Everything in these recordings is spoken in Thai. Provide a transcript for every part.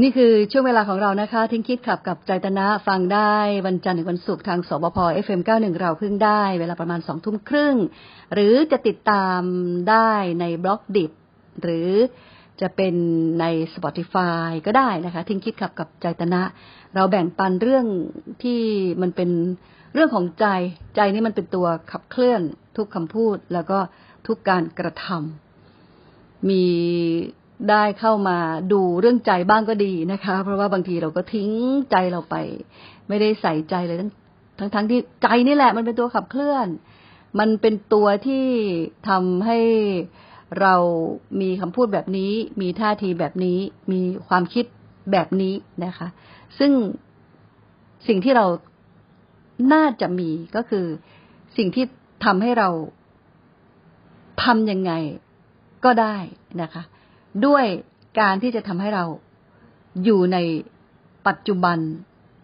นี่คือช่วงเวลาของเรานะคะ ทิ้งคิดขับกับใจตนะฟังได้วันจันทร์ถึงวันศุกร์ทางสบพ FM91 เราพิ่งได้ เวลาประมาณสองทุ่มครึ่ง หรือจะติดตามได้ในบล็อกดิบ หรือจะเป็นใน Spotify ก็ได้นะคะ ทิ้งคิดขับกับใจตนะ เราแบ่งปันเรื่องที่มันเป็นเรื่องของใจใจนี่มันเป็นตัวขับเคลื่อนทุกคำพูดแล้วก็ทุกการกระทำมี ได้เข้ามาดูเรื่องใจบ้างก็ดีนะคะ เพราะว่าบางทีเราก็ทิ้งใจเราไป ไม่ได้ใส่ใจเลยทั้งทั้งทั้งที่ใจนี่แหละ มันเป็นตัวขับเคลื่อน มันเป็นตัวที่ทำให้เรามีคำพูดแบบนี้ มีท่าทีแบบนี้ มีความคิดแบบนี้นะคะ ซึ่งสิ่งที่เราน่าจะมีก็คือสิ่งที่ทำให้เราทำยังไงก็ได้นะคะ ด้วยการที่จะทำให้เราอยู่ในปัจจุบัน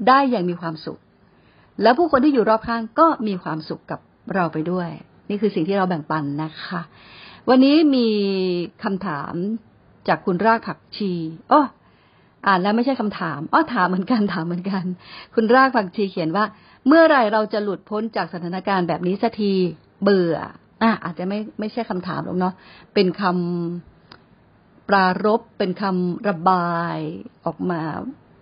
ได้อย่างมีความสุข แล้วผู้คนที่อยู่รอบข้างก็มีความสุขกับเราไปด้วย นี่คือสิ่งที่เราแบ่งปันนะคะ วันนี้มีคำถามจากคุณรากผักชีอ้ออ่านแล้วไม่ใช่คำถามอ้อถามเหมือนกันถามเหมือนกัน คุณรากผักชีเขียนว่า เมื่อไรเราจะหลุดพ้นจากสถานการณ์แบบนี้สักทีเบื่ออะอาจจะไม่ไม่ใช่คำถามหรอกเนาะเป็นคำ ปรารบเป็นคำระบายออกมา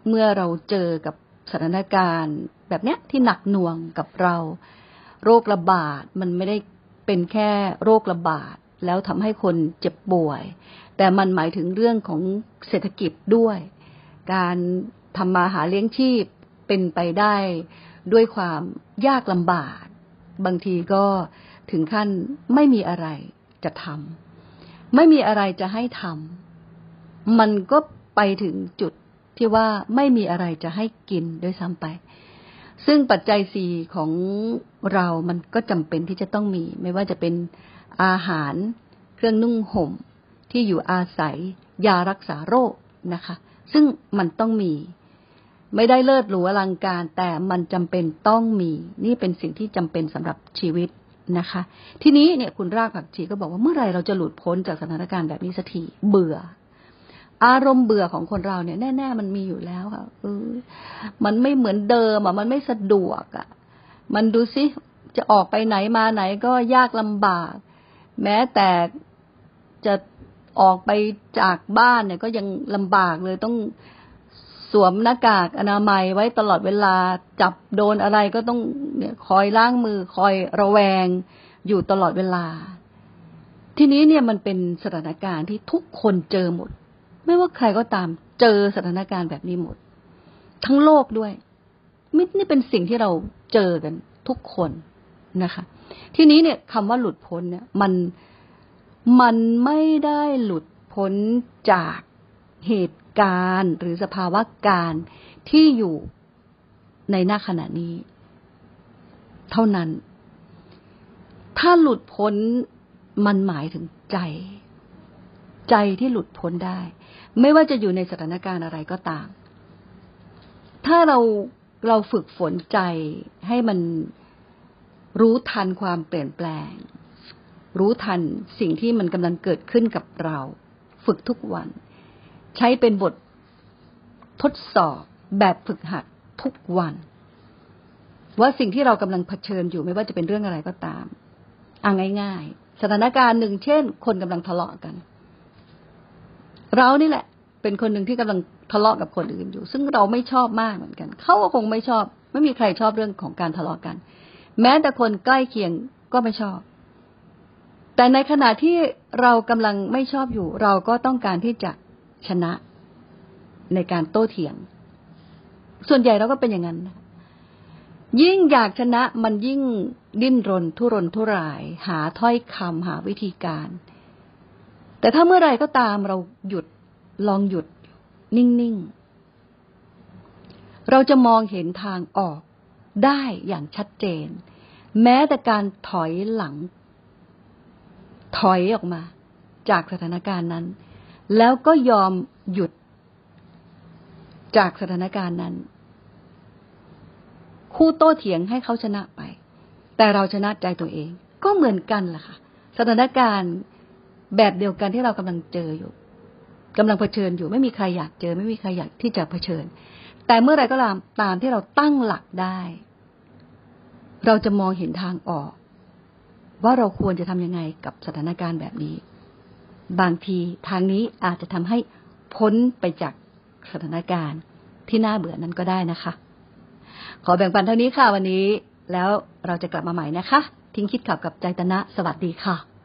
เมื่อเราเจอกับสถานการณ์ แบบเนี้ยที่หนักหน่วงกับเรา โรคระบาดมันไม่ได้เป็นแค่โรคระบาดแล้วทำให้คนเจ็บป่วย แต่มันหมายถึงเรื่องของเศรษฐกิจด้วย การทำมาหาเลี้ยงชีพเป็นไปได้ด้วยความยากลำบาก บางทีก็ถึงขั้นไม่มีอะไรจะทำ ไม่มีอะไรจะให้ทำมันก็ไปถึงจุดที่ว่าไม่มีอะไรจะให้กินด้วยซ้ำไป ซึ่งปัจจัยสี่ของเรามันก็จำเป็นที่จะต้องมี ไม่ว่าจะเป็นอาหาร เครื่องนุ่งห่ม ที่อยู่อาศัย ยารักษาโรคนะคะ ซึ่งมันต้องมี ไม่ได้เลิศหรูอลังการ แต่มันจำเป็นต้องมี นี่เป็นสิ่งที่จำเป็นสำหรับชีวิต นะคะ ทีนี้เนี่ยคุณรากผักชีก็บอกว่าเมื่อไรเราจะหลุดพ้นจากสถานการณ์แบบนี้สักทีเบื่อ อารมณ์เบื่อของคนเราเนี่ยแน่ ๆ มันมีอยู่แล้วค่ะเออมันไม่เหมือนเดิมอะมันไม่สะดวกอะ มันดูสิจะออกไปไหนมาไหนก็ยากลำบาก แม้แต่จะออกไปจากบ้านเนี่ย ก็ยังลำบากเลยต้องสวมหน้ากากอนามัยไว้ตลอดเวลาจับโดนอะไรก็ต้อง เนี่ยคอยล้างมือคอยระแวงอยู่ตลอดเวลา ทีนี้เนี่ยมันเป็นสถานการณ์ที่ทุกคนเจอหมด ไม่ว่าใครก็ตามเจอสถานการณ์แบบนี้หมด ทั้งโลกด้วยมินี่เป็นสิ่งที่เราเจอกันทุกคนนะคะ ทีนี้เนี่ยคำว่าหลุดพ้นเนี่ย มันมันไม่ได้หลุดพ้นจากเหตุการณ์หรือสภาวะการที่อยู่ในหน้าขณะนี้ เท่านั้น ถ้าหลุดพ้นมันหมายถึงใจ ใจที่หลุดพ้นได้ ไม่ว่าจะอยู่ในสถานการณ์อะไรก็ตาม ถ้าเราเราฝึกฝนใจให้มันรู้ทันความเปลี่ยนแปลง รู้ทันสิ่งที่มันกำลังเกิดขึ้นกับเรา ฝึกทุกวัน ใช้เป็นบททดสอบแบบฝึกหัดทุกวัน ว่าสิ่งที่เรากำลังเผชิญอยู่ไม่ว่าจะเป็นเรื่องอะไรก็ตามอ่าง่าย ๆ สถานการณ์หนึ่งเช่น คนกำลังทะเลาะกัน เรานี่แหละ เป็นคนหนึ่งที่กำลังทะเลาะกับคนอื่นอยู่ ซึ่งเราไม่ชอบมากเหมือนกัน เขาก็คงไม่ชอบ ไม่มีใครชอบเรื่องของการทะเลาะกัน แม้แต่คนใกล้เคียงก็ไม่ชอบ แต่ในขณะที่เรากำลังไม่ชอบอยู่ เราก็ต้องการที่จะชนะในการโต้เถียง ส่วนใหญ่เราก็เป็นอย่างนั้น ยิ่งอยากชนะมันยิ่งดิ้นรนทุรนทุราย หาถ้อยคำหาวิธีการ แต่ถ้าเมื่อไรก็ตามเราหยุดลองหยุด นิ่ง ๆ เราจะมองเห็นทางออกได้อย่างชัดเจน แม้แต่การถอยหลัง ถอยออกมา จากสถานการณ์นั้น แล้วก็ยอมหยุด จากสถานการณ์นั้น คู่โต้เถียงให้เขาชนะไป แต่เราชนะใจตัวเอง ก็เหมือนกันล่ะค่ะ สถานการณ์แบบเดียวกันที่เรากำลังเจออยู่กำลังเผชิญอยู่ไม่มีใครอยากเจอ ไม่มีใครอยากที่จะเผชิญ แต่เมื่อไรก็ตามตามที่เราตั้งหลักได้ เราจะมองเห็นทางออก ว่าเราควรจะทำยังไงกับสถานการณ์แบบนี้ บางทีทางนี้อาจจะทำให้พ้นไปจากสถานการณ์ที่น่าเบื่อนั้นก็ได้นะคะ ขอแบ่งปันเท่านี้ค่ะวันนี้ แล้วเราจะกลับมาใหม่นะคะ ทิ้งคิดขับกับใจตนะ สวัสดีค่ะ